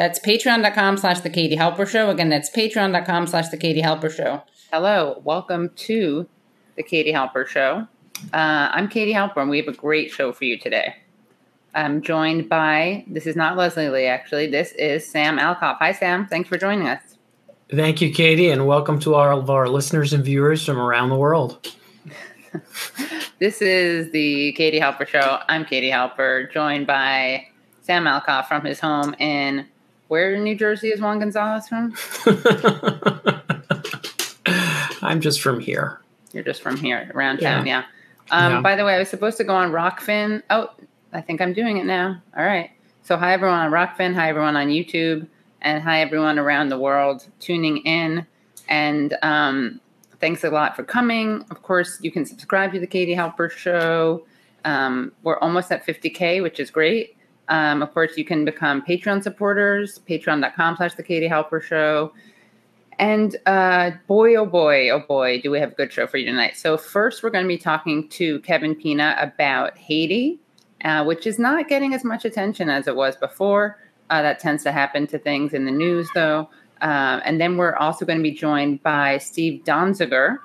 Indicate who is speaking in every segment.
Speaker 1: That's patreon.com slash the Katie Halper Show. Again, that's patreon.com slash the Katie Halper Show. Hello, welcome to the Katie Halper Show. Uh, I'm Katie Halper, and we have a great show for you today. I'm joined by, this is not Leslie Lee, actually. This is Sam Alcoff. Hi, Sam. Thanks for joining us.
Speaker 2: Thank you, Katie, and welcome to all of our listeners and viewers from around the world.
Speaker 1: this is the Katie Halper Show. I'm Katie Halper, joined by Sam Alcoff from his home in where in New Jersey is Juan Gonzalez from?
Speaker 2: I'm just from here.
Speaker 1: You're just from here, around town, yeah. yeah. Um, yeah. By the way, I was supposed to go on Rokfin. Oh, I think I'm doing it now. All right. So, hi everyone on Rokfin. Hi everyone on YouTube, and hi everyone around the world tuning in. And um, thanks a lot for coming. Of course, you can subscribe to the Katie Halper Show. Um, we're almost at 50k, which is great. Um, of course, you can become Patreon supporters. Patreon.com slash the Katie Halper Show. And uh, boy, oh boy, oh boy, do we have a good show for you tonight. So, first, we're going to be talking to Kevin Pina about Haiti, uh, which is not getting as much attention as it was before. Uh, that tends to happen to things in the news, though. Uh, and then we're also going to be joined by Steve Donziger,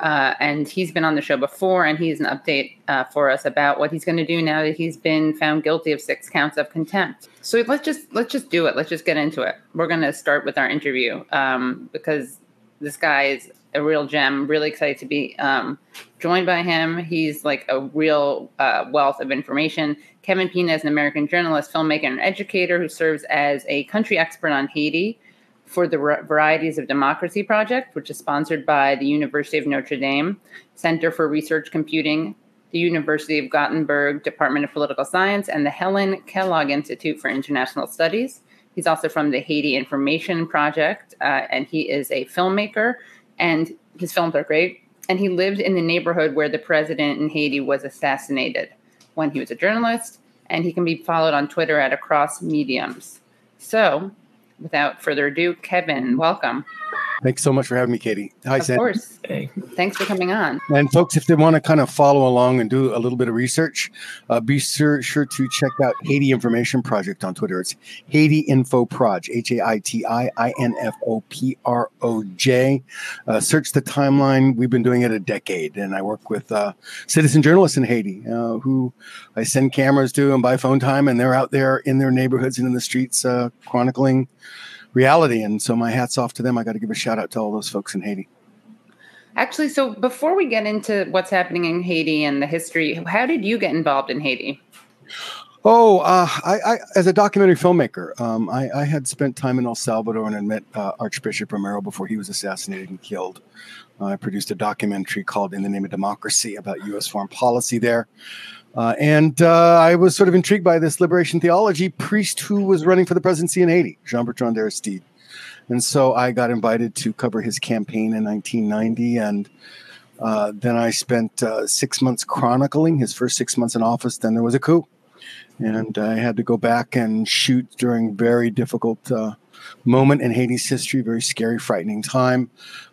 Speaker 1: uh, and he's been on the show before, and he's an update uh, for us about what he's going to do now that he's been found guilty of six counts of contempt. So let's just let's just do it. Let's just get into it. We're going to start with our interview um, because this guy is a real gem. Really excited to be um, joined by him. He's like a real uh, wealth of information. Kevin Pina is an American journalist, filmmaker, and educator who serves as a country expert on Haiti for the Varieties of Democracy Project, which is sponsored by the University of Notre Dame, Center for Research Computing, the University of Gothenburg Department of Political Science, and the Helen Kellogg Institute for International Studies. He's also from the Haiti Information Project, uh, and he is a filmmaker, and his films are great. And he lived in the neighborhood where the president in Haiti was assassinated when he was a journalist, and he can be followed on Twitter at Across Mediums. So, without further ado, Kevin, welcome.
Speaker 3: Thanks so much for having me, Katie. Hi,
Speaker 1: of
Speaker 3: Sam.
Speaker 1: Of course. Hey. Thanks for coming on.
Speaker 3: And folks, if they want to kind of follow along and do a little bit of research, uh, be sure, sure to check out Haiti Information Project on Twitter. It's Haiti Info Proj, H A I T I I N F O P R O J. Uh, search the timeline. We've been doing it a decade, and I work with uh, citizen journalists in Haiti uh, who I send cameras to and buy phone time, and they're out there in their neighborhoods and in the streets uh, chronicling reality. And so my hat's off to them. I got to give a shout out to all those folks in Haiti.
Speaker 1: Actually, so before we get into what's happening in Haiti and the history, how did you get involved in Haiti?
Speaker 3: Oh, uh, I, I, as a documentary filmmaker, um, I, I, had spent time in El Salvador and had met uh, Archbishop Romero before he was assassinated and killed. Uh, I produced a documentary called "In the Name of Democracy" about U.S. foreign policy there. Uh, and uh, I was sort of intrigued by this liberation theology priest who was running for the presidency in Haiti, Jean Bertrand Aristide. And so I got invited to cover his campaign in 1990. And uh, then I spent uh, six months chronicling his first six months in office. Then there was a coup. And I had to go back and shoot during very difficult uh, moment in Haiti's history, very scary, frightening time.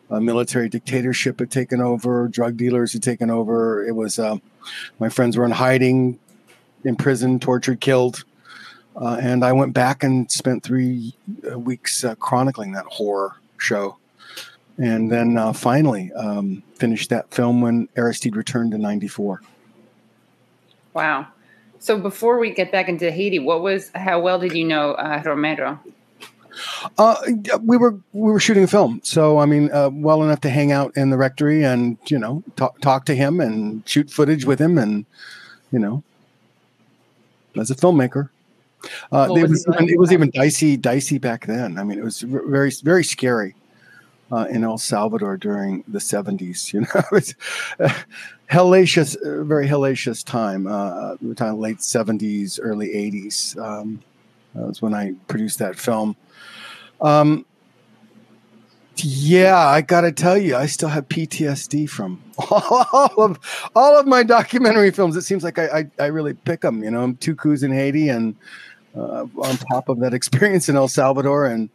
Speaker 3: A military dictatorship had taken over, drug dealers had taken over. It was uh, my friends were in hiding, in prison, tortured, killed. Uh, and I went back and spent three uh, weeks uh, chronicling that horror show. And then uh, finally um, finished that film when Aristide returned in 94.
Speaker 1: Wow. So before we get back into Haiti, what was, how well did you know uh, Romero?
Speaker 3: Uh, we were we were shooting a film, so I mean, uh, well enough to hang out in the rectory and you know talk talk to him and shoot footage with him, and you know, as a filmmaker, uh, it was, even, it was even dicey dicey back then. I mean, it was very very scary uh, in El Salvador during the seventies. You know, it's uh, hellacious, very hellacious time. Uh, the time late seventies, early eighties. Um, that was when I produced that film. Um, yeah, I got to tell you, I still have PTSD from all of all of my documentary films. It seems like I I, I really pick them. You know, I'm two coups in Haiti, and uh, on top of that experience in El Salvador, and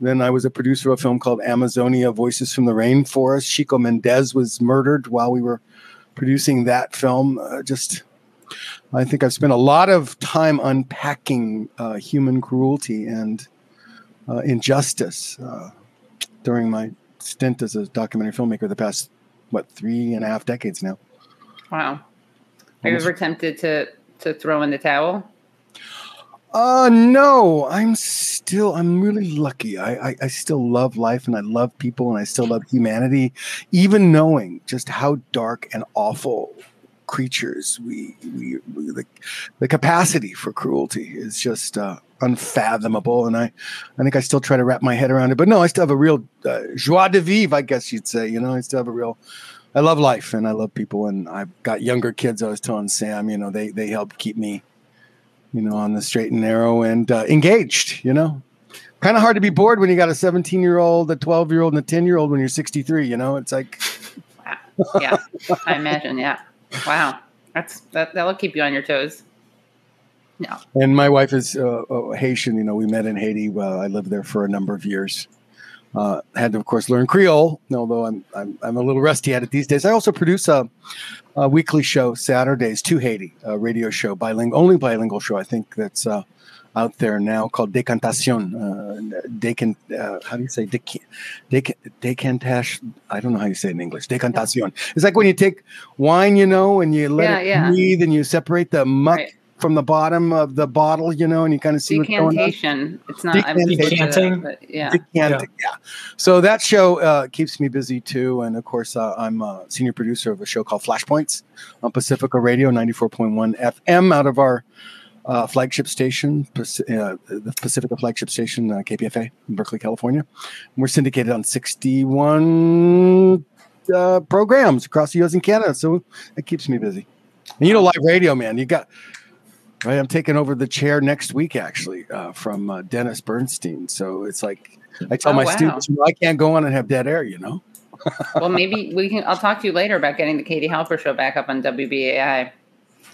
Speaker 3: then I was a producer of a film called Amazonia: Voices from the Rainforest. Chico Mendes was murdered while we were producing that film. Uh, just, I think I've spent a lot of time unpacking uh, human cruelty and uh, injustice uh, during my stint as a documentary filmmaker the past what three and a half decades now.
Speaker 1: Wow. Are you ever tempted to to throw in the towel?
Speaker 3: Uh no, I'm still I'm really lucky. I, I, I still love life and I love people and I still love humanity, even knowing just how dark and awful creatures we we, we the, the capacity for cruelty is just uh, unfathomable and I I think I still try to wrap my head around it. But no, I still have a real uh, joie de vivre, I guess you'd say. You know, I still have a real I love life and I love people and I've got younger kids. I was telling Sam, you know, they they help keep me you know, on the straight and narrow and uh, engaged, you know. Kind of hard to be bored when you got a 17 year old, a 12 year old, and a 10 year old when you're 63, you know? It's like.
Speaker 1: wow. Yeah, I imagine. Yeah. Wow. That's that, that'll keep you on your toes. Yeah.
Speaker 3: And my wife is uh, uh Haitian. You know, we met in Haiti. Well, I lived there for a number of years. Uh, had to, of course, learn Creole, although I'm, I'm, I'm a little rusty at it these days. I also produce a, a weekly show Saturdays to Haiti, a radio show, bilingual, only bilingual show I think that's uh, out there now called Decantacion. Uh, decant, uh, how do you say dec- dec- decantash? I don't know how you say it in English. Decantacion. It's like when you take wine, you know, and you let yeah, it yeah. breathe, and you separate the muck. Right from the bottom of the bottle, you know, and you kind of see
Speaker 1: decantation. It's not decanting,
Speaker 2: but yeah. Decanting,
Speaker 3: yeah. So that show uh, keeps me busy too, and of course, uh, I'm a senior producer of a show called Flashpoints on Pacifica Radio, 94.1 FM, out of our uh, flagship station, uh, the Pacifica flagship station, uh, KPFA in Berkeley, California. we're syndicated on 61 uh, programs across the U.S. and Canada, so it keeps me busy. And you know, live radio, man, you got Right, I'm taking over the chair next week, actually, uh, from uh, Dennis Bernstein. So it's like I tell oh, my wow. students, I can't go on and have dead air, you know.
Speaker 1: well, maybe we can. I'll talk to you later about getting the Katie Halper show back up on WBAI.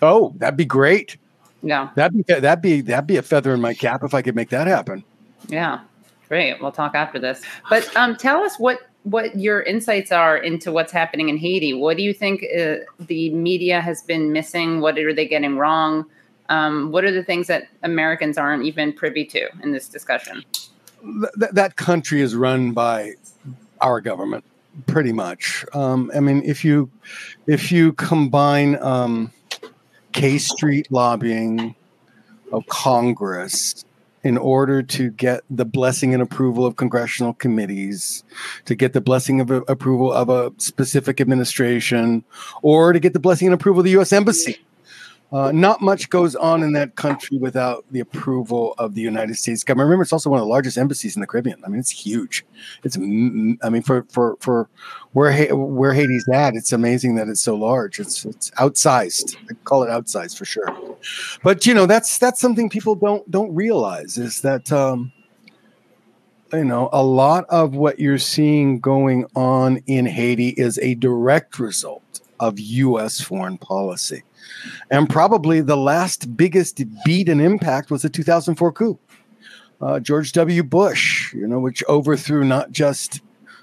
Speaker 3: Oh, that'd be great.
Speaker 1: Yeah,
Speaker 3: that'd be that'd be that'd be a feather in my cap if I could make that happen.
Speaker 1: Yeah, great. We'll talk after this. But um, tell us what what your insights are into what's happening in Haiti. What do you think uh, the media has been missing? What are they getting wrong? Um, what are the things that Americans aren't even privy to in this discussion?
Speaker 3: Th- that country is run by our government, pretty much. Um, I mean, if you if you combine um, K Street lobbying of Congress in order to get the blessing and approval of congressional committees, to get the blessing of approval of a specific administration, or to get the blessing and approval of the U.S. Embassy uh, not much goes on in that country without the approval of the United States government. Remember, it's also one of the largest embassies in the Caribbean. I mean, it's huge. It's, I mean, for for for where where Haiti's at, it's amazing that it's so large. It's it's outsized. I call it outsized for sure. But you know, that's that's something people don't don't realize is that. Um, you know, a lot of what you're seeing going on in Haiti is a direct result of U.S. foreign policy. And probably the last biggest beat and impact was the 2004 coup. Uh, George W. Bush, you know, which overthrew not just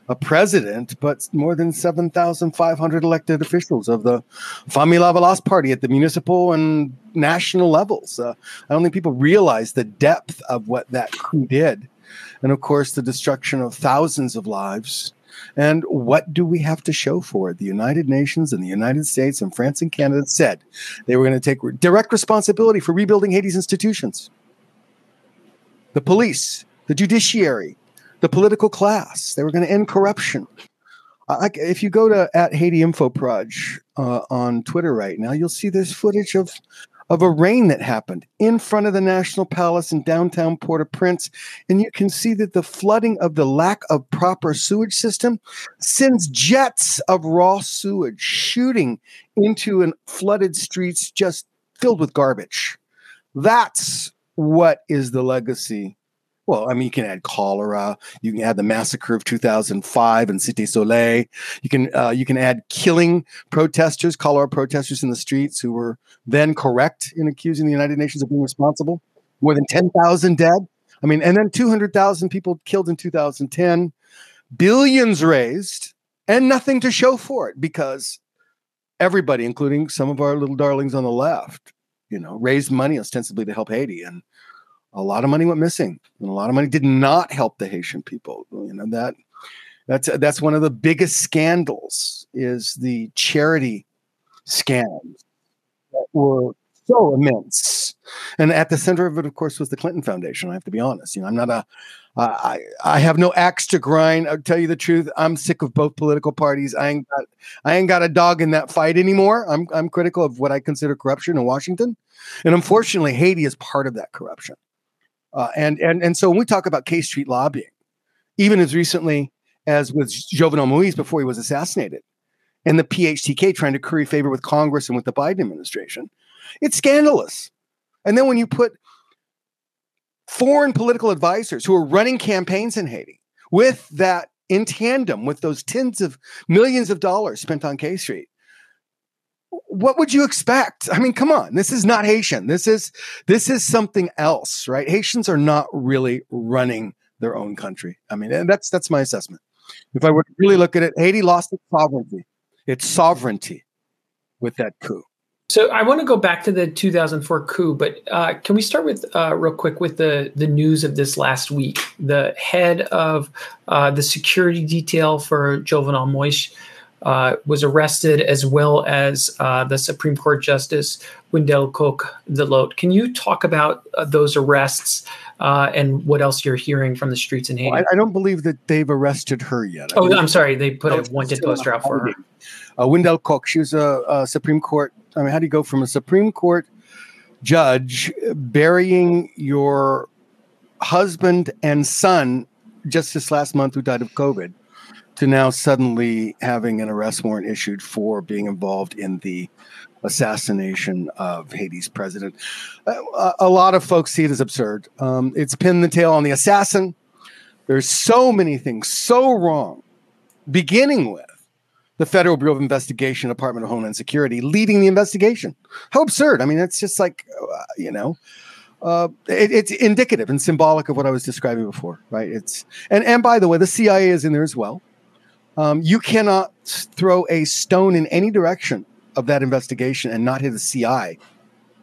Speaker 3: a president, but more than 7,500 elected officials of the Famille Lavalas party at the municipal and national levels. Uh, I don't think people realize the depth of what that coup did. And of course, the destruction of thousands of lives and what do we have to show for it? The United Nations and the United States and France and Canada said they were going to take direct responsibility for rebuilding Haiti's institutions. The police, the judiciary, the political class, they were going to end corruption. I, if you go to at Haiti uh, on Twitter right now, you'll see this footage of of a rain that happened in front of the National Palace in downtown Port-au-Prince. And you can see that the flooding of the lack of proper sewage system sends jets of raw sewage shooting into an flooded streets just filled with garbage. That's what is the legacy well, I mean, you can add cholera. You can add the massacre of 2005 in Cité Soleil. You can uh, you can add killing protesters, cholera protesters in the streets who were then correct in accusing the United Nations of being responsible. More than 10,000 dead. I mean, and then 200,000 people killed in 2010. Billions raised, and nothing to show for it because everybody, including some of our little darlings on the left, you know, raised money ostensibly to help Haiti and a lot of money went missing, and a lot of money did not help the Haitian people. You know that that's that's one of the biggest scandals is the charity scams that were so immense. And at the center of it, of course, was the Clinton Foundation. I have to be honest. You know, I'm not a, uh, I, I have no axe to grind. I'll tell you the truth. I'm sick of both political parties. I ain't got, I ain't got a dog in that fight anymore. I'm, I'm critical of what I consider corruption in Washington, and unfortunately, Haiti is part of that corruption. Uh, and and and so when we talk about K Street lobbying, even as recently as with Jovenel Moise before he was assassinated, and the PHTK trying to curry favor with Congress and with the Biden administration, it's scandalous. And then when you put foreign political advisors who are running campaigns in Haiti with that in tandem with those tens of millions of dollars spent on K Street, what would you expect? I mean, come on. This is not Haitian. This is this is something else, right? Haitians are not really running their own country. I mean, and that's that's my assessment. If I were to really look at it, Haiti lost its sovereignty, its sovereignty with that coup.
Speaker 2: So I want to go back to the 2004 coup, but uh, can we start with uh, real quick with the the news of this last week? The head of uh, the security detail for Jovenel Moise uh, was arrested, as well as uh, the Supreme Court Justice Wendelle Coq Thélot. Can you talk about uh, those arrests and what else you're hearing from the streets in Haiti?
Speaker 3: Well, I, I, don't believe that they've arrested her yet.
Speaker 2: oh, I'm sorry. They put a wanted poster out for her.
Speaker 3: Wendell Koch, she was a, a Supreme Court I mean, how do you go from a Supreme Court judge burying your husband and son just this last month who died of COVID to now suddenly having an arrest warrant issued for being involved in the assassination of Haiti's president. Uh, a lot of folks see it as absurd. Um, it's pinned the tail on the assassin. There's so many things so wrong, beginning with the Federal Bureau of Investigation, Department of Homeland Security, leading the investigation. How absurd! I mean, it's just like uh, you know, uh, it, it's indicative and symbolic of what I was describing before, right? It's and and by the way, the CIA is in there as well. Um, you cannot throw a stone in any direction of that investigation and not hit a CI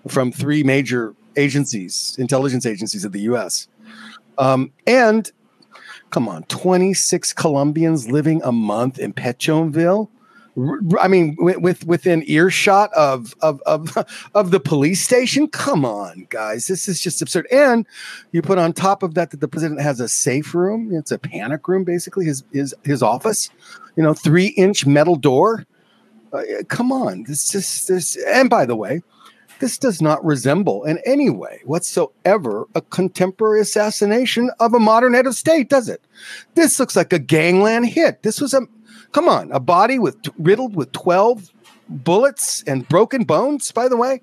Speaker 3: from three major agencies, intelligence agencies of the U.S. Um, and come on, 26 Colombians living a month in Pétionville. I mean, with within earshot of of of of the police station. Come on, guys, this is just absurd. And you put on top of that that the president has a safe room. It's a panic room, basically his his his office. You know, three inch metal door. Uh, come on, this just this. And by the way, this does not resemble in any way whatsoever a contemporary assassination of a modern head of state, does it? This looks like a gangland hit. This was a, come on, a body with riddled with 12 bullets and broken bones, by the way.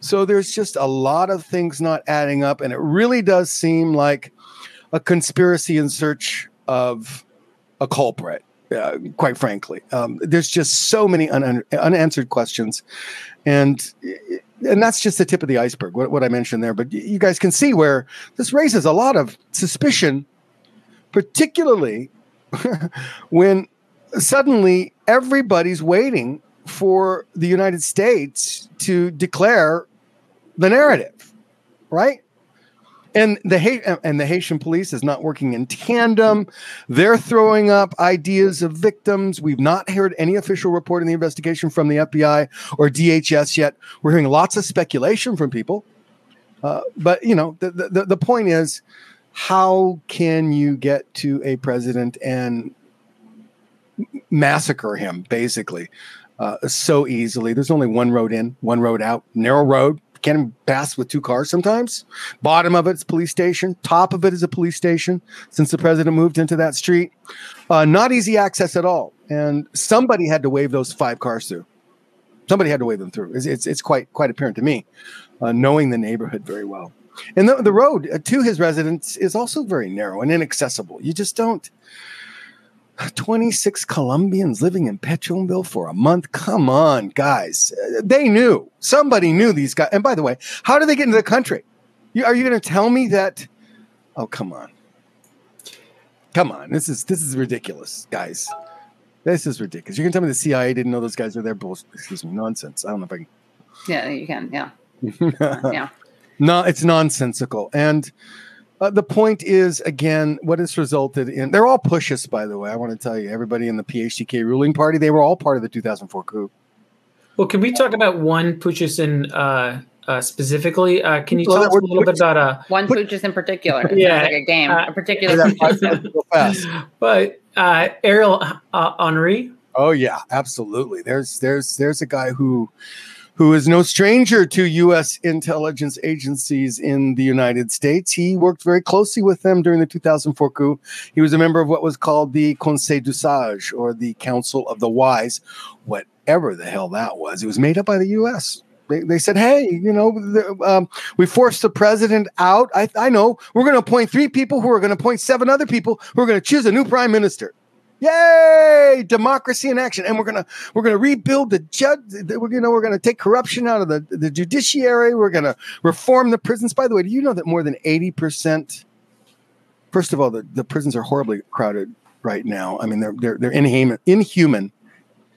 Speaker 3: So there's just a lot of things not adding up. And it really does seem like a conspiracy in search of a culprit. Uh, quite frankly, um, there's just so many un- unanswered questions, and and that's just the tip of the iceberg, what, what I mentioned there. But you guys can see where this raises a lot of suspicion, particularly when suddenly everybody's waiting for the United States to declare the narrative, right? and the and the Haitian police is not working in tandem. They're throwing up ideas of victims. We've not heard any official report in the investigation from the FBI or DHS yet. We're hearing lots of speculation from people. Uh, but you know, the, the the point is, how can you get to a president and massacre him basically uh, so easily? There's only one road in, one road out, narrow road can't pass with two cars sometimes. Bottom of it's police station. Top of it is a police station. Since the president moved into that street, uh, not easy access at all. And somebody had to wave those five cars through. Somebody had to wave them through. It's it's, it's quite quite apparent to me, uh, knowing the neighborhood very well. And the, the road uh, to his residence is also very narrow and inaccessible. You just don't 26 Colombians living in Pétionville for a month. Come on, guys. They knew. Somebody knew these guys. And by the way, how did they get into the country? You, are you going to tell me that? Oh, come on. Come on. This is this is ridiculous, guys. This is ridiculous. Going to tell me the CIA didn't know those guys were there? Bullshit. Excuse me. Nonsense. I don't know if I can.
Speaker 1: Yeah, you can. Yeah. yeah.
Speaker 3: No, it's nonsensical. And uh, the point is, again, what has resulted in they're all pushes, by the way. I want to tell you, everybody in the PHTK ruling party, they were all part of the 2004 coup.
Speaker 2: Well, can we talk about one pushes in uh, uh, specifically? Uh, can you tell us a little bit about uh,
Speaker 1: one pushes in particular? Yeah, like a game, uh, a particular.
Speaker 2: but uh, Ariel uh, Henry.
Speaker 3: Oh yeah, absolutely. There's there's there's a guy who who is no stranger to U.S. intelligence agencies in the United States. He worked very closely with them during the 2004 coup. He was a member of what was called the Conseil du Sage, or the Council of the Wise, whatever the hell that was. It was made up by the U.S. They, they said, hey, you know, the, um, we forced the president out. I, I know we're going to appoint three people who are going to appoint seven other people who are going to choose a new prime minister. Yay! Democracy in action, and we're gonna we're gonna rebuild the judge. We're you know we're gonna take corruption out of the the judiciary. We're gonna reform the prisons. By the way, do you know that more than eighty percent? First of all, the, the prisons are horribly crowded right now. I mean, they're they're they're inhuman. Inhuman.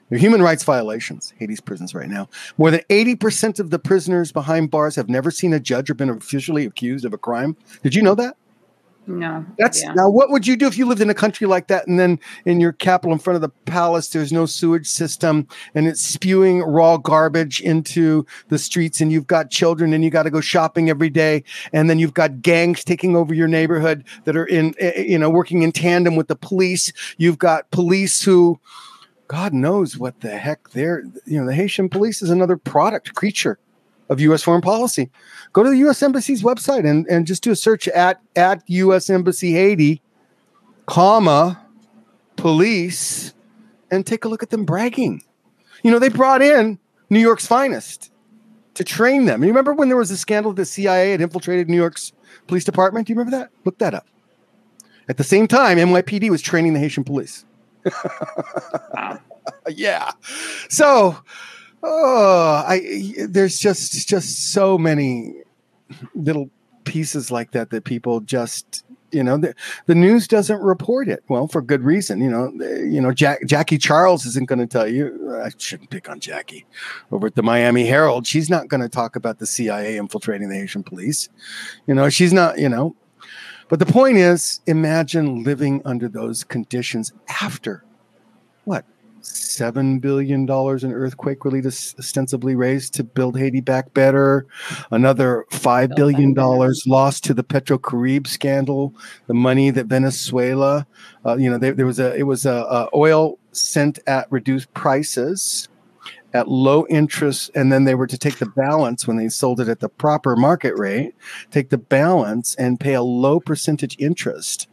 Speaker 3: They're human rights violations. Haiti's prisons right now. More than eighty percent of the prisoners behind bars have never seen a judge or been officially accused of a crime. Did you know that?
Speaker 1: No.
Speaker 3: That's yeah. now what would you do if you lived in a country like that and then in your capital in front of the palace there's no sewage system and it's spewing raw garbage into the streets and you've got children and you got to go shopping every day and then you've got gangs taking over your neighborhood that are in eh, eh, you know working in tandem with the police. You've got police who God knows what the heck they're you know the Haitian police is another product creature of US foreign policy go to the U.S. Embassy's website and, and just do a search at at U.S. Embassy Haiti, comma, police, and take a look at them bragging. You know, they brought in New York's finest to train them. You remember when there was a scandal the CIA had infiltrated New York's police department? Do you remember that? Look that up. At the same time, NYPD was training the Haitian police. yeah. So oh i there's just just so many little pieces like that that people just you know the, the news doesn't report it. Well for good reason you know eh, you know Jack, jackie charles isn't going to tell you i shouldn't pick on jackie. Over at the miami herald she's not going to talk about the cia infiltrating the haitian police. You know she's not you know. But the point is imagine living under those conditions after what seven billion dollars in earthquake relief ostensibly raised to build Haiti back better. Another five billion dollars lost to the Petrocaribe scandal. The money that Venezuela, uh, you know, there, there, was a it was a, a oil sent at reduced prices at low interest and then they were to take the balance when they sold it at the proper market rate take the balance and pay a low percentage interest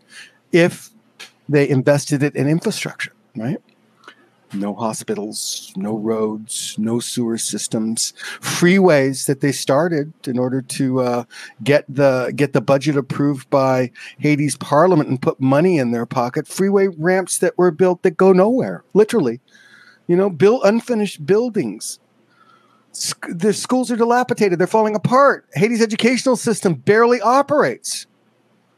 Speaker 3: if they invested it in infrastructure right no hospitals, no roads, no sewer systems, freeways that they started in order to uh, get the get the budget approved by Haiti's parliament and put money in their pocket. Freeway ramps that were built that go nowhere, literally. You know, build unfinished buildings. Sc- the schools are dilapidated; they're falling apart. Haiti's educational system barely operates.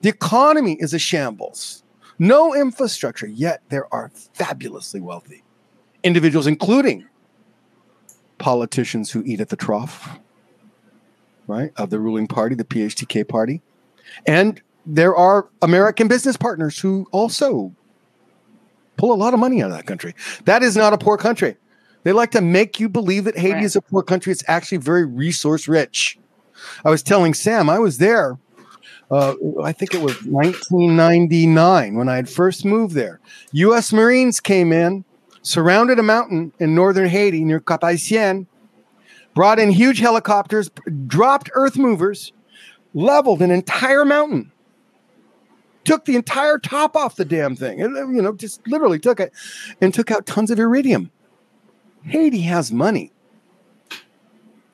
Speaker 3: The economy is a shambles. No infrastructure, yet there are fabulously wealthy individuals, including politicians who eat at the trough, right, of the ruling party, the PHTK party. And there are American business partners who also pull a lot of money out of that country. That is not a poor country. They like to make you believe that Haiti right. is a poor country. It's actually very resource rich. I was telling Sam, I was there. Uh, I think it was 1999 when I had first moved there. U.S. Marines came in surrounded a mountain in northern Haiti near Cap Haitien, brought in huge helicopters, dropped earth movers, leveled an entire mountain, took the entire top off the damn thing, and uh, you know, just literally took it and took out tons of iridium. Haiti has money.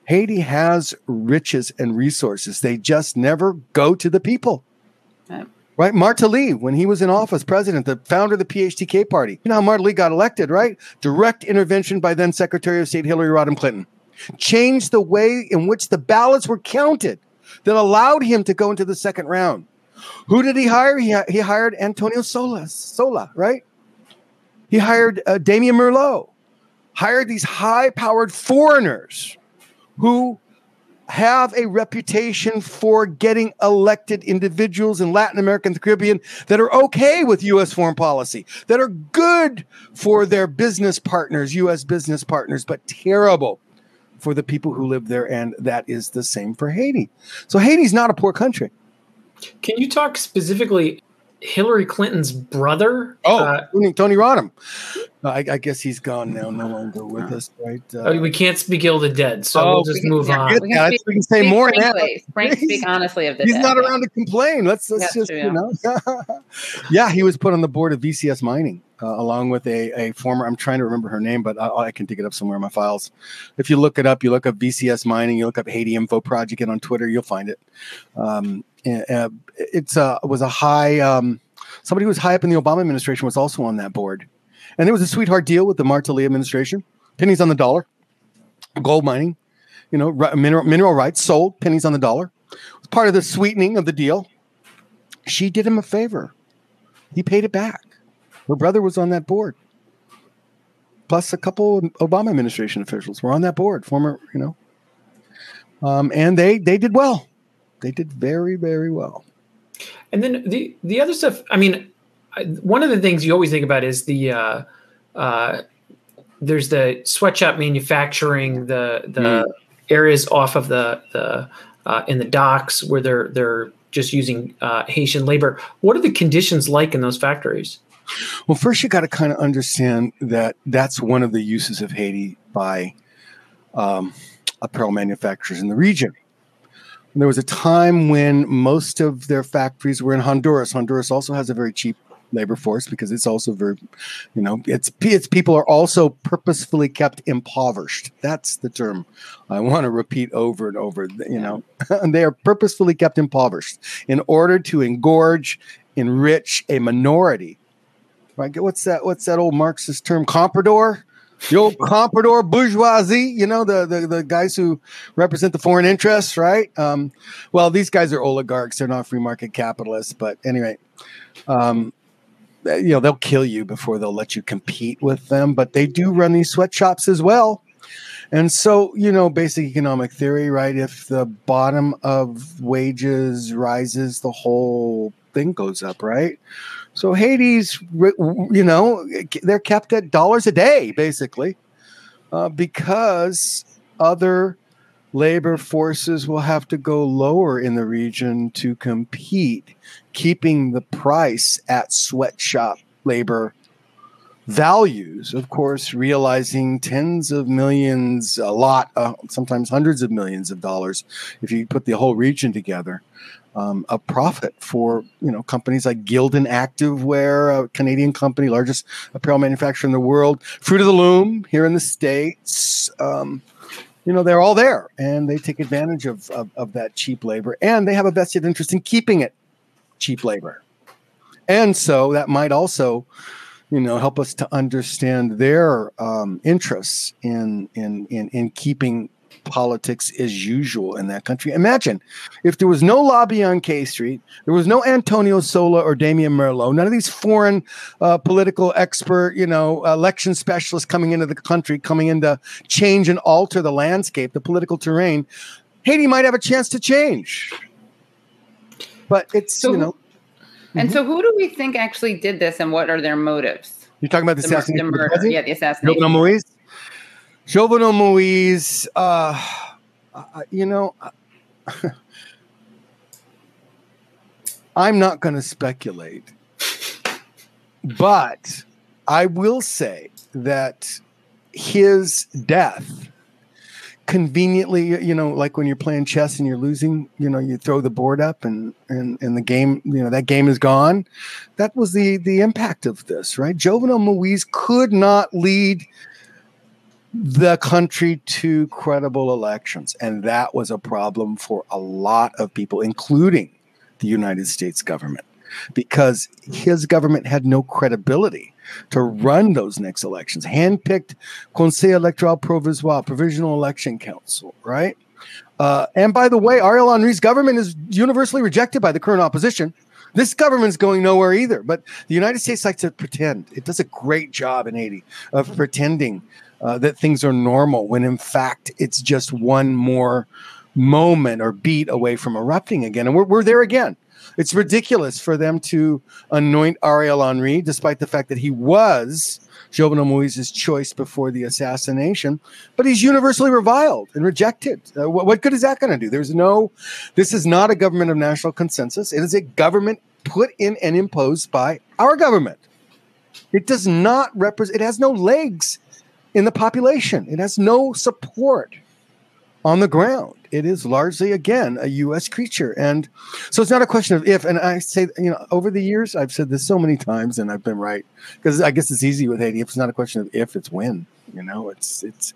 Speaker 3: Haiti has riches and resources. They just never go to the people. Martelly, when he was in office, president, the founder of the PHTK party. You know how Martelly got elected, right? Direct intervention by then Secretary of State Hillary Rodham Clinton. Changed the way in which the ballots were counted that allowed him to go into the second round. Who did he hire? He, he hired Antonio Solas, Sola, right? He hired uh, Damian Merlo, hired these high powered foreigners who have a reputation for getting elected individuals in Latin America and the Caribbean that are okay with U.S. foreign policy, that are good for their business partners, U.S. business partners, but terrible for the people who live there. And that is the same for Haiti. So Haiti's not a poor country.
Speaker 2: Can you talk specifically Hillary Clinton's brother.
Speaker 3: Oh, uh, Tony Rodham. Uh, I, I, guess he's gone now, no longer with us, right?
Speaker 2: Uh, we can't speak ill of the dead, so oh, we'll just we move on.
Speaker 3: We can, speak, we can say speak more
Speaker 1: frankly, Frank, speak honestly of the
Speaker 3: He's
Speaker 1: dead,
Speaker 3: not around to complain. Let's, let's just, true, you know. yeah, he was put on the board of VCS Mining. Uh, along with a, a former, I'm trying to remember her name, but I, I, can dig it up somewhere in my files. If you look it up, you look up VCS Mining, you look up Haiti Info Project, and on Twitter, you'll find it. Um, uh, it's a was a high um, somebody who was high up in the Obama administration was also on that board, and there was a sweetheart deal with the Martelly administration, pennies on the dollar, gold mining, you know, mineral mineral rights sold pennies on the dollar. It was part of the sweetening of the deal. She did him a favor. He paid it back. Her brother was on that board. Plus, a couple Obama administration officials were on that board. Former, you know, um, and they they did well they did very very well.
Speaker 2: And then the the other stuff. I mean, one of the things you always think about is the uh, uh, there's the sweatshop manufacturing, the the mm. areas off of the the uh, in the docks where they're they're just using uh, Haitian labor. What are the conditions like in those factories?
Speaker 3: Well, first you got to kind of understand that that's one of the uses of Haiti by um, apparel manufacturers in the region. There was a time when most of their factories were in Honduras. Honduras also has a very cheap labor force because it's also very, you know, its its people are also purposefully kept impoverished. That's the term I want to repeat over and over. You know, they are purposefully kept impoverished in order to engorge, enrich a minority. Right? What's that? What's that old Marxist term? Comprador the old comprador bourgeoisie, you know, the, the, the guys who represent the foreign interests, right? Um, well, these guys are oligarchs; they're not free market capitalists. But anyway, um, you know, they'll kill you before they'll let you compete with them. But they do run these sweatshops as well. And so, you know, basic economic theory, right? If the bottom of wages rises, the whole thing goes up, right? So Haiti's, you know, they're kept at dollars a day basically, uh, because other labor forces will have to go lower in the region to compete, keeping the price at sweatshop labor values. Of course, realizing tens of millions, a lot, uh, sometimes hundreds of millions of dollars if you put the whole region together um, a profit for you know companies like Gildan Activewear, a Canadian company, largest apparel manufacturer in the world, Fruit of the Loom here in the states. Um, you know they're all there, and they take advantage of, of, of that cheap labor, and they have a vested interest in keeping it cheap labor, and so that might also you know help us to understand their um, interests in in in in keeping politics as usual in that country. Imagine if there was no lobby on K Street, there was no Antonio Sola or Damian Merlo, none of these foreign uh, political expert, you know, election specialists coming into the country, coming in to change and alter the landscape, the political terrain. Haiti might have a chance to change. But it's, so, you know.
Speaker 1: And mm-hmm. so who do we think actually did this and what are their motives?
Speaker 3: You're talking about the, the assassination?
Speaker 1: The murder. Yeah, the assassination.
Speaker 3: Jovenel Moise? Jovenel Moise, uh, you know, I'm not going to speculate, but I will say that his death conveniently you know like when you're playing chess and you're losing you know you throw the board up and and and the game you know that game is gone. That was the the impact of this right? Jovenel moise could not lead the country to credible elections. And that was a problem for a lot of people, including the United States government, because his government had no credibility to run those next elections. Handpicked Conseil Electoral Provisoire, Provisional Election Council, right? Uh, and by the way, Ariel Henry's government is universally rejected by the current opposition. This government's going nowhere either. But the United States likes to pretend. It does a great job in Haiti of pretending uh, that things are normal when in fact it's just one more moment or beat away from erupting again. And we're, we're there again. It's ridiculous for them to anoint Ariel Henry, despite the fact that he was Jovenel Moise's choice before the assassination, but he's universally reviled and rejected. Uh, what, what good is that going to do? There's no, this is not a government of national consensus. It is a government put in and imposed by our government. It does not represent, it has no legs in the population, it has no support on the ground. It is largely, again, a U.S. creature. And so it's not a question of if. And I say, you know, over the years, I've said this so many times and I've been right because I guess it's easy with Haiti. If it's not a question of if, it's when. You know, it's it's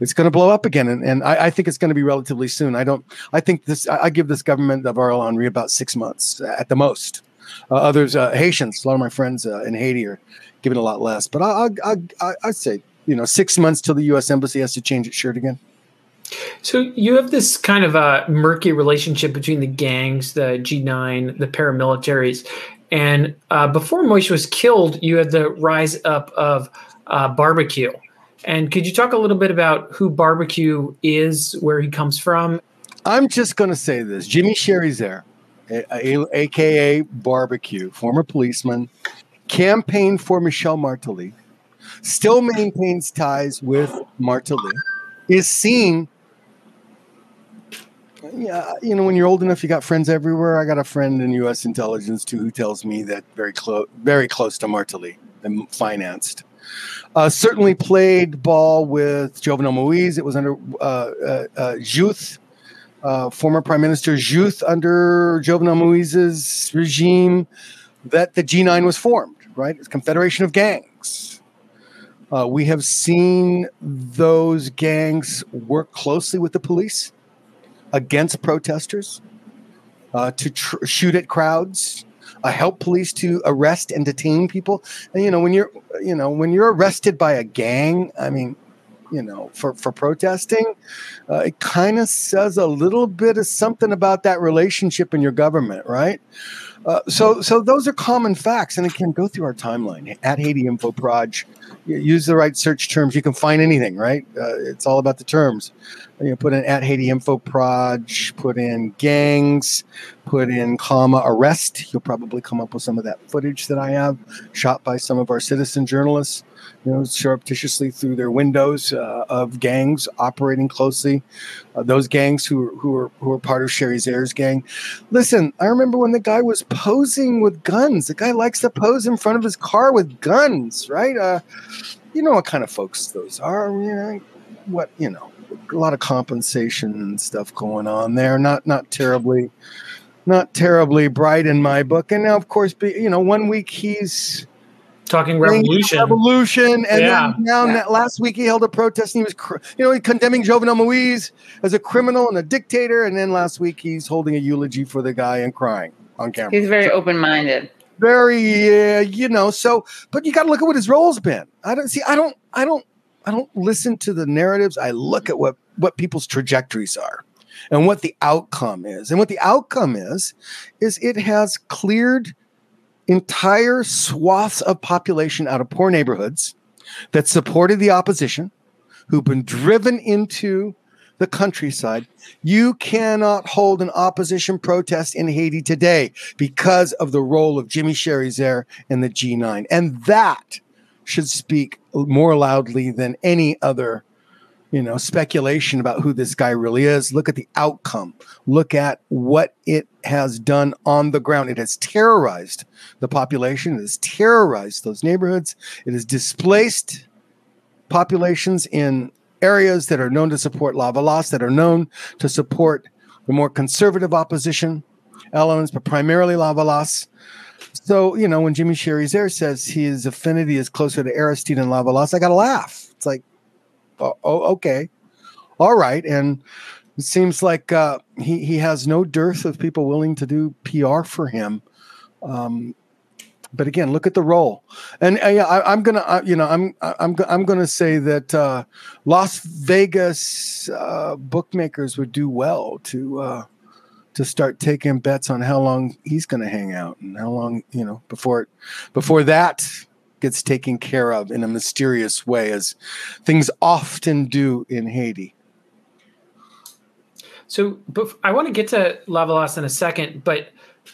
Speaker 3: it's going to blow up again, and, and I, I think it's going to be relatively soon. I don't. I think this. I, I give this government of Ariel Henry about six months at the most. Uh, others, uh, Haitians, a lot of my friends uh, in Haiti are giving a lot less. But I, I, I, I'd say you know six months till the U.S. embassy has to change its shirt again.
Speaker 2: So you have this kind of a murky relationship between the gangs, the G9, the paramilitaries, and uh, before Moise was killed, you had the rise up of uh, barbecue. And could you talk a little bit about who barbecue is, where he comes from?
Speaker 3: I'm just going to say this: Jimmy Chérizier, aka Barbecue, former policeman, campaigned for Michel Martelly, still maintains ties with Martelly, is seen yeah, you know, when you're old enough, you got friends everywhere. I got a friend in U.S. intelligence too who tells me that very close, very close to Martelly and financed. Uh, certainly played ball with Jovenel Moise. It was under uh, uh, uh Jouthe, uh, former Prime Minister Jouthe under Jovenel Moise's regime, that the G9 was formed. Right, it's Confederation of Gangs. Uh, we have seen those gangs work closely with the police against protesters, uh, to tr- shoot at crowds, uh, help police to arrest and detain people. And, you know, when you're, you know, when you're arrested by a gang, I mean, you know, for for protesting, uh, it kind of says a little bit of something about that relationship in your government, right? Uh, so, so those are common facts, and can go through our timeline at Haiti Info Proj. Use the right search terms. You can find anything, right? Uh, it's all about the terms you know, put in at Haiti Info Proj, put in gangs, put in comma arrest. You'll probably come up with some of that footage that I have shot by some of our citizen journalists, you know, surreptitiously through their windows uh, of gangs operating closely. Uh, those gangs who who are who are part of Chérizier gang. Listen, I remember when the guy was posing with guns. The guy likes to pose in front of his car with guns, right? Uh, you know what kind of folks those are. You know, what you know a lot of compensation and stuff going on there. Not not terribly, not terribly bright in my book. And now, of course, you know, one week he's
Speaker 2: talking revolution,
Speaker 3: revolution, and yeah. then now yeah. last week he held a protest and he was, you know, condemning Jovenel Moise as a criminal and a dictator. And then last week he's holding a eulogy for the guy and crying on camera.
Speaker 1: He's very so, open minded.
Speaker 3: Very, uh, you know. So, but you got to look at what his role's been. I don't see. I don't. I don't I don't listen to the narratives. I look at what what people's trajectories are and what the outcome is. And what the outcome is is it has cleared entire swaths of population out of poor neighborhoods that supported the opposition, who've been driven into the countryside. You cannot hold an opposition protest in Haiti today because of the role of Jimmy Chérizier and the G9. And that should speak more loudly than any other you know speculation about who this guy really is. Look at the outcome. Look at what it has done on the ground. It has terrorized the population. It has terrorized those neighborhoods. It has displaced populations in areas that are known to support Lavalas, that are known to support the more conservative opposition elements, but primarily Lavalas. So, you know, when Jimmy Chérizier says his affinity is closer to Aristide and Lavalas, I got to laugh. It's like, oh, oh, okay. All right. And it seems like uh, he, he has no dearth of people willing to do PR for him. Um, but again, look at the role, and uh, I, am gonna, uh, you know, I'm, I'm, I'm gonna say that uh, Las Vegas uh, bookmakers would do well to uh, to start taking bets on how long he's to hang out and how long you know before before that gets taken care of in a mysterious way as things often do in Haiti.
Speaker 2: So I want to get to Lavalas in a second, but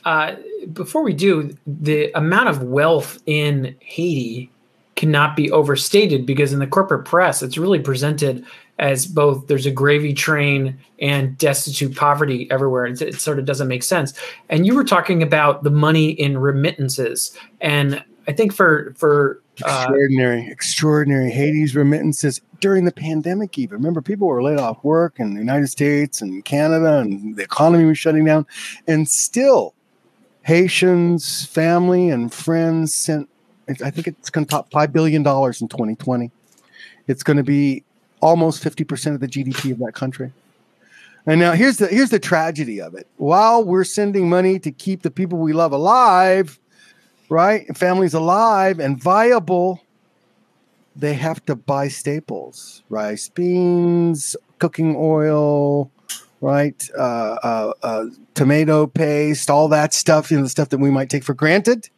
Speaker 2: uh, before we do, the amount of wealth in Haiti cannot be overstated because in the corporate press, it's really presented as both there's a gravy train and destitute poverty everywhere. It, it sort of doesn't make sense. And you were talking about the money in remittances, and I think for for
Speaker 3: uh, extraordinary, extraordinary Haiti's remittances during the pandemic. Even remember, people were laid off work in the United States and Canada, and the economy was shutting down, and still, Haitians, family, and friends sent. I think it's going to top five billion dollars in 2020. It's going to be almost 50 percent of the GDP of that country. And now here's the here's the tragedy of it. While we're sending money to keep the people we love alive, right? Families alive and viable, they have to buy staples, rice, beans, cooking oil, right? Uh, uh, uh, tomato paste, all that stuff, you know, the stuff that we might take for granted.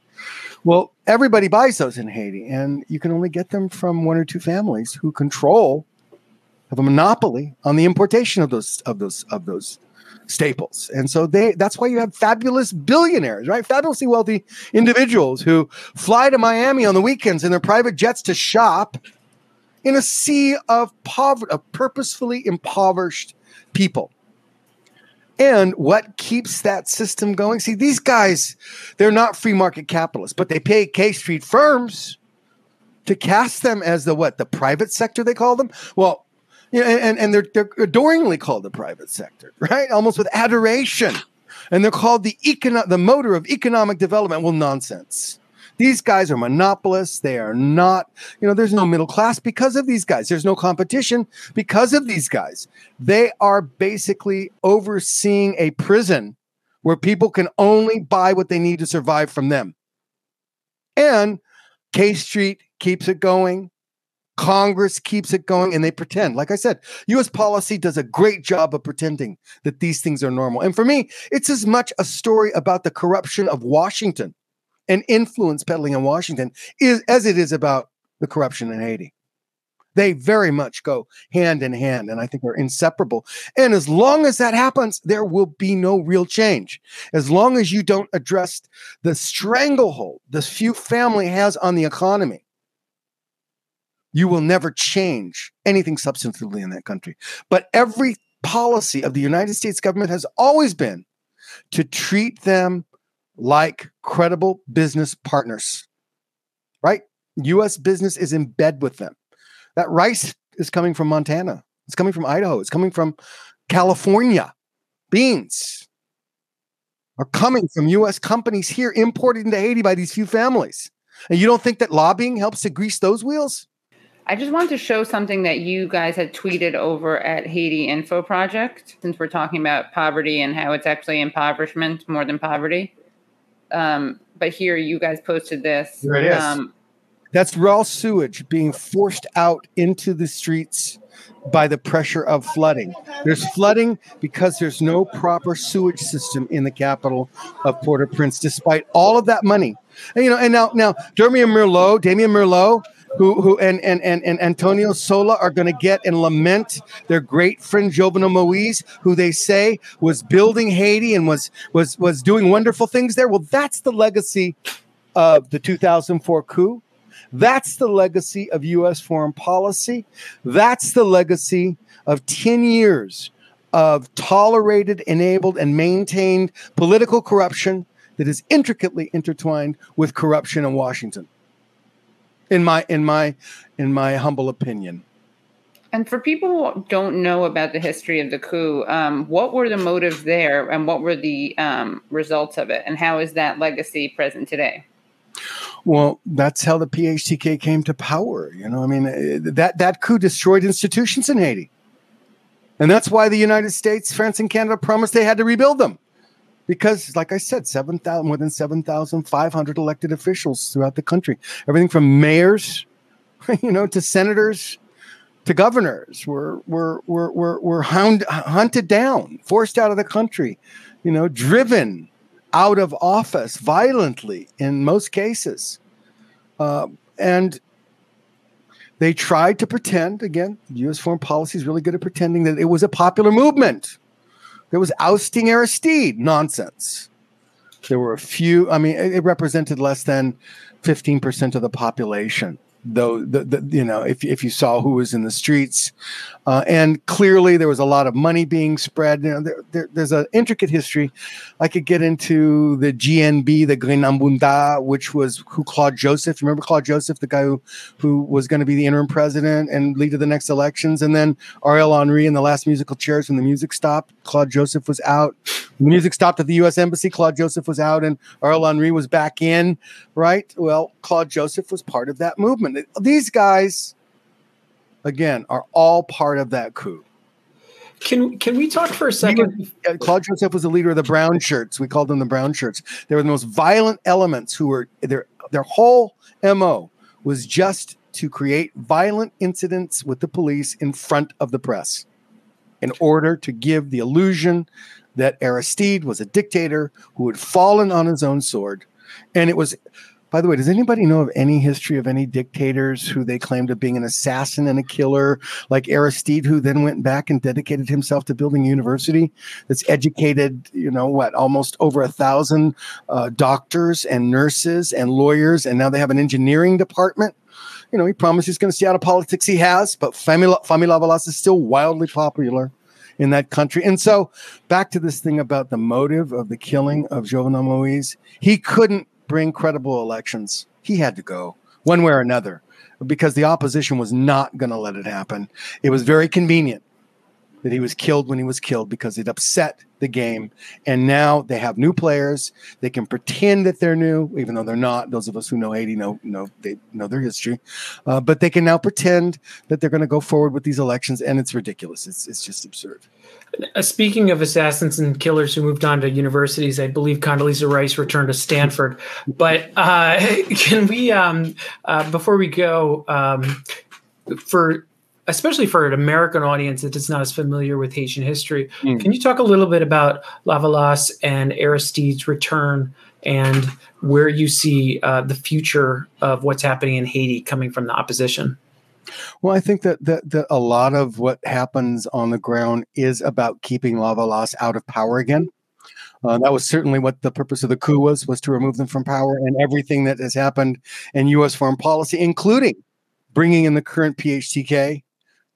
Speaker 3: Well, everybody buys those in Haiti, and you can only get them from one or two families who control, have a monopoly on the importation of those of those of those staples. And so they that's why you have fabulous billionaires, right? Fabulously wealthy individuals who fly to Miami on the weekends in their private jets to shop in a sea of poverty of purposefully impoverished people. And what keeps that system going? See, these guys, they're not free market capitalists, but they pay K Street firms to cast them as the what? The private sector they call them? Well, you know, and, and they're, they're adoringly called the private sector, right? Almost with adoration. And they're called the econo- the motor of economic development. Well, nonsense. These guys are monopolists. They are not, you know, there's no middle class because of these guys. There's no competition because of these guys. They are basically overseeing a prison where people can only buy what they need to survive from them. And K Street keeps it going. Congress keeps it going and they pretend. Like I said, US policy does a great job of pretending that these things are normal. And for me, it's as much a story about the corruption of Washington and influence peddling in Washington is, as it is about the corruption in Haiti. They very much go hand in hand, and I think they're inseparable. And as long as that happens, there will be no real change. As long as you don't address the stranglehold this few family has on the economy, you will never change anything substantively in that country. But every policy of the United States government has always been to treat them like credible business partners, right? US business is in bed with them. That rice is coming from Montana, it's coming from Idaho, it's coming from California. Beans are coming from US companies here imported into Haiti by these few families. And you don't think that lobbying helps to grease those wheels?
Speaker 1: I just wanted to show something that you guys had tweeted over at Haiti Info Project, since we're talking about poverty and how it's actually impoverishment more than poverty. Um, but here, you guys posted this.
Speaker 3: Here it is. Um, That's raw sewage being forced out into the streets by the pressure of flooding. There's flooding because there's no proper sewage system in the capital of Port-au-Prince, despite all of that money. And, you know, and now, now, Damian Merlo, Damian Merlo, who who and and and, and Antonio Sola are going to get and lament their great friend Jovenel Moise, who they say was building Haiti and was was was doing wonderful things there. Well, that's the legacy of the 2004 coup. That's the legacy of U.S. foreign policy. That's the legacy of 10 years of tolerated, enabled, and maintained political corruption that is intricately intertwined with corruption in Washington in my in my in my humble opinion.
Speaker 1: And for people who don't know about the history of the coup, um, what were the motives there, and what were the um, results of it, and how is that legacy present today?
Speaker 3: Well, that's how the PHTK came to power. You know, I mean, eh, that that coup destroyed institutions in Haiti, and that's why the United States, France, and Canada promised they had to rebuild them because, like I said, 7,000, more than 7,500 elected officials throughout the country. Everything from mayors, you know, to senators, to governors were were were were, were hound, hunted down, forced out of the country, you know, driven out of office violently in most cases, uh, and they tried to pretend again. U.S. foreign policy is really good at pretending that it was a popular movement There was ousting Aristide nonsense. There were a few. I mean, it, it represented less than fifteen percent of the population though the, the, you know if, if you saw who was in the streets. Uh, and clearly there was a lot of money being spread. You know there, there, there's an intricate history. I could get into the gnb the Grenn Nan Bounda which was who claude joseph remember claude joseph the guy who who was going to be the interim president and lead to the next elections? And then ariel henry in the last musical chairs when the music stopped claude joseph was out the music stopped at the us embassy claude joseph was out and ariel henry was back in right well claude joseph was part of that movement these guys, again, are all part of that coup.
Speaker 2: Can can we talk for a second?
Speaker 3: Uh, Claude Joseph was the leader of the brown shirts. We called them the brown shirts. They were the most violent elements who were their their whole MO was just to create violent incidents with the police in front of the press in order to give the illusion that Aristide was a dictator who had fallen on his own sword. And it was by the way, does anybody know of any history of any dictators who they claimed of being an assassin and a killer, like Aristide, who then went back and dedicated himself to building a university that's educated, you know, what, almost over a thousand uh, doctors and nurses and lawyers, and now they have an engineering department? You know, he promised he's going to see out of politics. He has, but Fanmi Lavalas is still wildly popular in that country. And so, back to this thing about the motive of the killing of Jovenel Moise, he couldn't bring credible elections, he had to go one way or another because the opposition was not going to let it happen. It was very convenient that he was killed when he was killed because it upset the game. And now they have new players. They can pretend that they're new, even though they're not. Those of us who know Haiti know know they know their history, uh, but they can now pretend that they're going to go forward with these elections, and it's ridiculous. It's it's just absurd.
Speaker 2: Uh, speaking of assassins and killers who moved on to universities, I believe Condoleezza Rice returned to Stanford. But uh, can we, um, uh, before we go, um, for especially for an American audience that is not as familiar with Haitian history, mm. can you talk a little bit about Lavalas and Aristide's return and where you see uh, the future of what's happening in Haiti coming from the opposition?
Speaker 3: Well, I think that, that that a lot of what happens on the ground is about keeping Lavalas out of power again. Uh, that was certainly what the purpose of the coup was was to remove them from power and everything that has happened in U.S. foreign policy, including bringing in the current PHTK.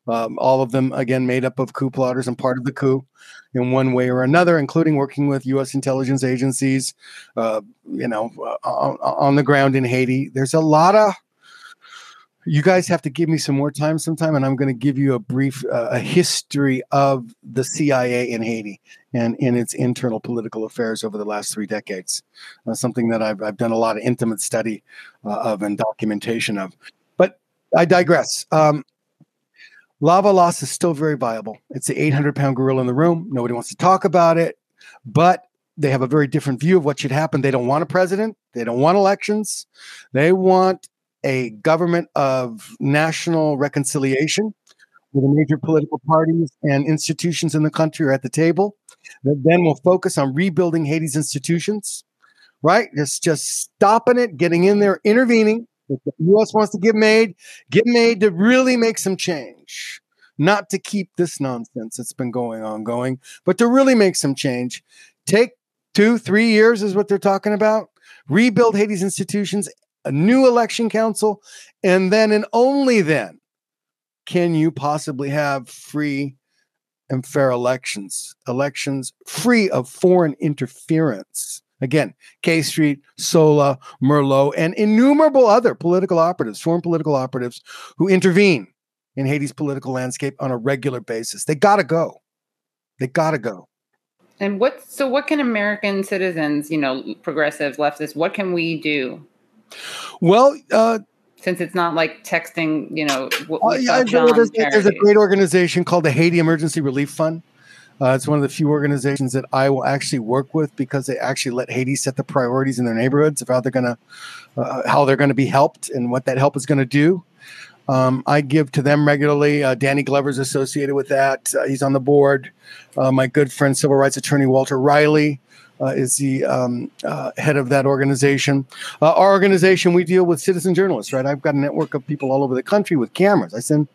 Speaker 3: Um, all of them again made up of coup plotters and part of the coup in one way or another, including working with U.S. intelligence agencies, uh, you know, uh, on, on the ground in Haiti. There's a lot of you guys have to give me some more time sometime and i'm going to give you a brief uh, a history of the cia in haiti and in its internal political affairs over the last three decades uh, something that I've, I've done a lot of intimate study uh, of and documentation of but i digress um, Lavalas is still very viable. It's the 800 pound gorilla in the room. Nobody wants to talk about it. But they have a very different view of what should happen. They don't want a president. They don't want elections. They want a government of national reconciliation where the major political parties and institutions in the country are at the table that then will focus on rebuilding Haiti's institutions, right? Just just stopping it, getting in there, intervening. The U.S. wants to get made, get made to really make some change, not to keep this nonsense that's been going on going, but to really make some change. Take two, three years is what they're talking about. Rebuild Haiti's institutions a new election council, and then and only then can you possibly have free and fair elections, elections free of foreign interference. Again, K Street, Sola, Merlo, and innumerable other political operatives, foreign political operatives who intervene in Haiti's political landscape on a regular basis. They got to go. They got to go.
Speaker 1: And what? So, what can American citizens, you know, progressives, leftists, what can we do
Speaker 3: well, uh,
Speaker 1: since it's not like texting, you know.
Speaker 3: Uh, yeah, there's, there's, a great organization called the Haiti Emergency Relief Fund. Uh, it's one of the few organizations that I will actually work with because they actually let Haiti set the priorities in their neighborhoods of how they're going to uh, how they're going to be helped and what that help is going to do. Um, I give to them regularly. Uh, Danny Glover's associated with that. Uh, he's on the board. Uh, my good friend, civil rights attorney Walter Riley uh, is the um, head of that organization. Our organization, we deal with citizen journalists, right? I've got a network of people all over the country with cameras. I send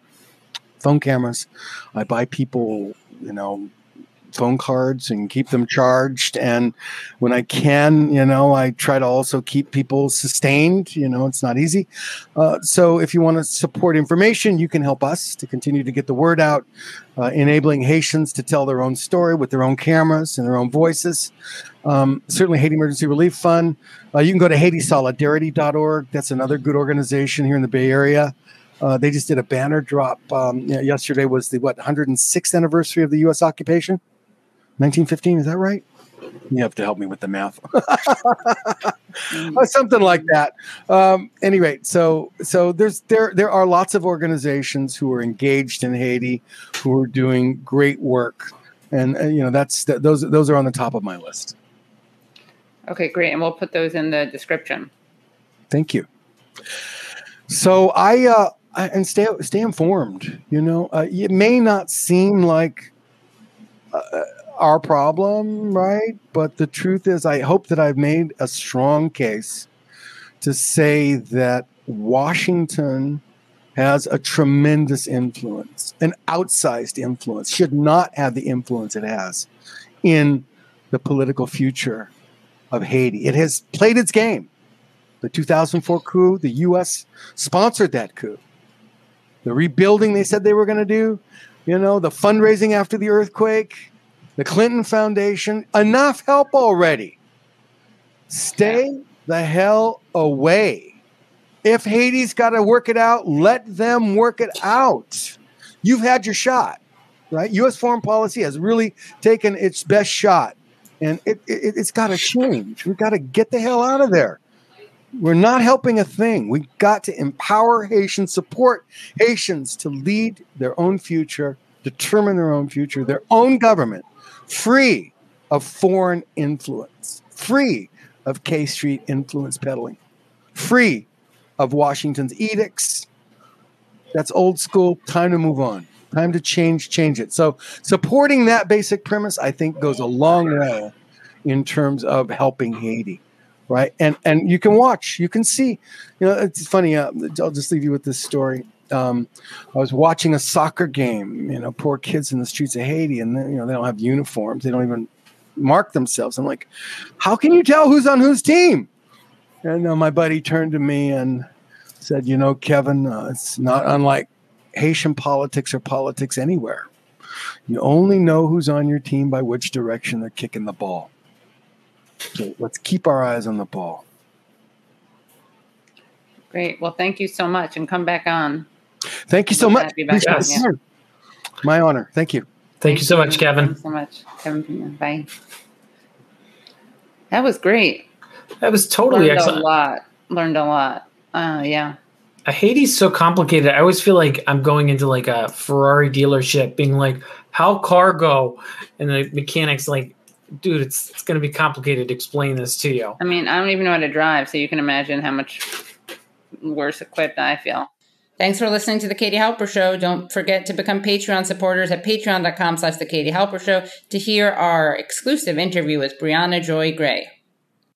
Speaker 3: phone cameras. I buy people, you know, phone cards and keep them charged. And when I can, you know, I try to also keep people sustained. You know, it's not easy. Uh, so if you want to support information, you can help us to continue to get the word out, uh, enabling Haitians to tell their own story with their own cameras and their own voices. Um, certainly, Haiti Emergency Relief Fund. Uh, you can go to HaitiSolidarity.org. That's another good organization here in the Bay Area. Uh, they just did a banner drop. Um, yesterday was the what 106th anniversary of the U.S. occupation, 1915. Is that right? You have to help me with the math. Something like that. Um, anyway, so so there's there there are lots of organizations who are engaged in Haiti, who are doing great work, and uh, you know that's those those are on the top of my list.
Speaker 1: Okay, great, and we'll put those in the description.
Speaker 3: Thank you. So I uh, and stay stay informed. You know, uh, it may not seem like uh, our problem, right? But the truth is, I hope that I've made a strong case to say that Washington has a tremendous influence, an outsized influence, should not have the influence it has in the political future of Haiti. It has played its game. The 2004 coup, the U.S. sponsored that coup the rebuilding they said they were going to do, you know, the fundraising after the earthquake, the Clinton Foundation. Enough help already. Stay the hell away. If Haiti's got to work it out, let them work it out. You've had your shot, right? U.S. foreign policy has really taken its best shot, and it, it, it's got to change. We've got to get the hell out of there. We're not helping a thing. We've got to empower Haitians, support Haitians to lead their own future, determine their own future, their own government, free of foreign influence, free of K Street influence peddling, free of Washington's edicts. That's old school. Time to move on. Time to change, change it. So, supporting that basic premise, I think, goes a long way in terms of helping Haiti right? And and you can watch, you can see. You know, it's funny. Uh, I'll just leave you with this story. Um, I was watching a soccer game. You know, poor kids in the streets of Haiti, and you know they don't have uniforms. They don't even mark themselves. I'm like, how can you tell who's on whose team? And uh, my buddy turned to me and said, "You know, Kevin, uh, it's not unlike Haitian politics or politics anywhere. You only know who's on your team by which direction they're kicking the ball." So let's keep our eyes on the ball.
Speaker 1: Great. Well, thank you so much, and come back on.
Speaker 3: Thank you so much. Yes. My honor. Thank you.
Speaker 2: Thank, thank you so much, Kevin.
Speaker 1: so much, Kevin. Bye. That was great.
Speaker 2: That was totally
Speaker 1: Learned
Speaker 2: excellent.
Speaker 1: A lot. Learned a lot. Uh, yeah.
Speaker 2: Haiti's so complicated. I always feel like I'm going into like a Ferrari dealership, being like, "How car go?" And the mechanics like, dude, it's it's going to be complicated to explain this to you.
Speaker 1: I mean, I don't even know how to drive, so you can imagine how much worse equipped I feel. Thanks for listening to the Katie Halper Show. Don't forget to become Patreon supporters at patreon.com slash the Katie Halper Show to hear our exclusive interview with Briahna Joy Gray.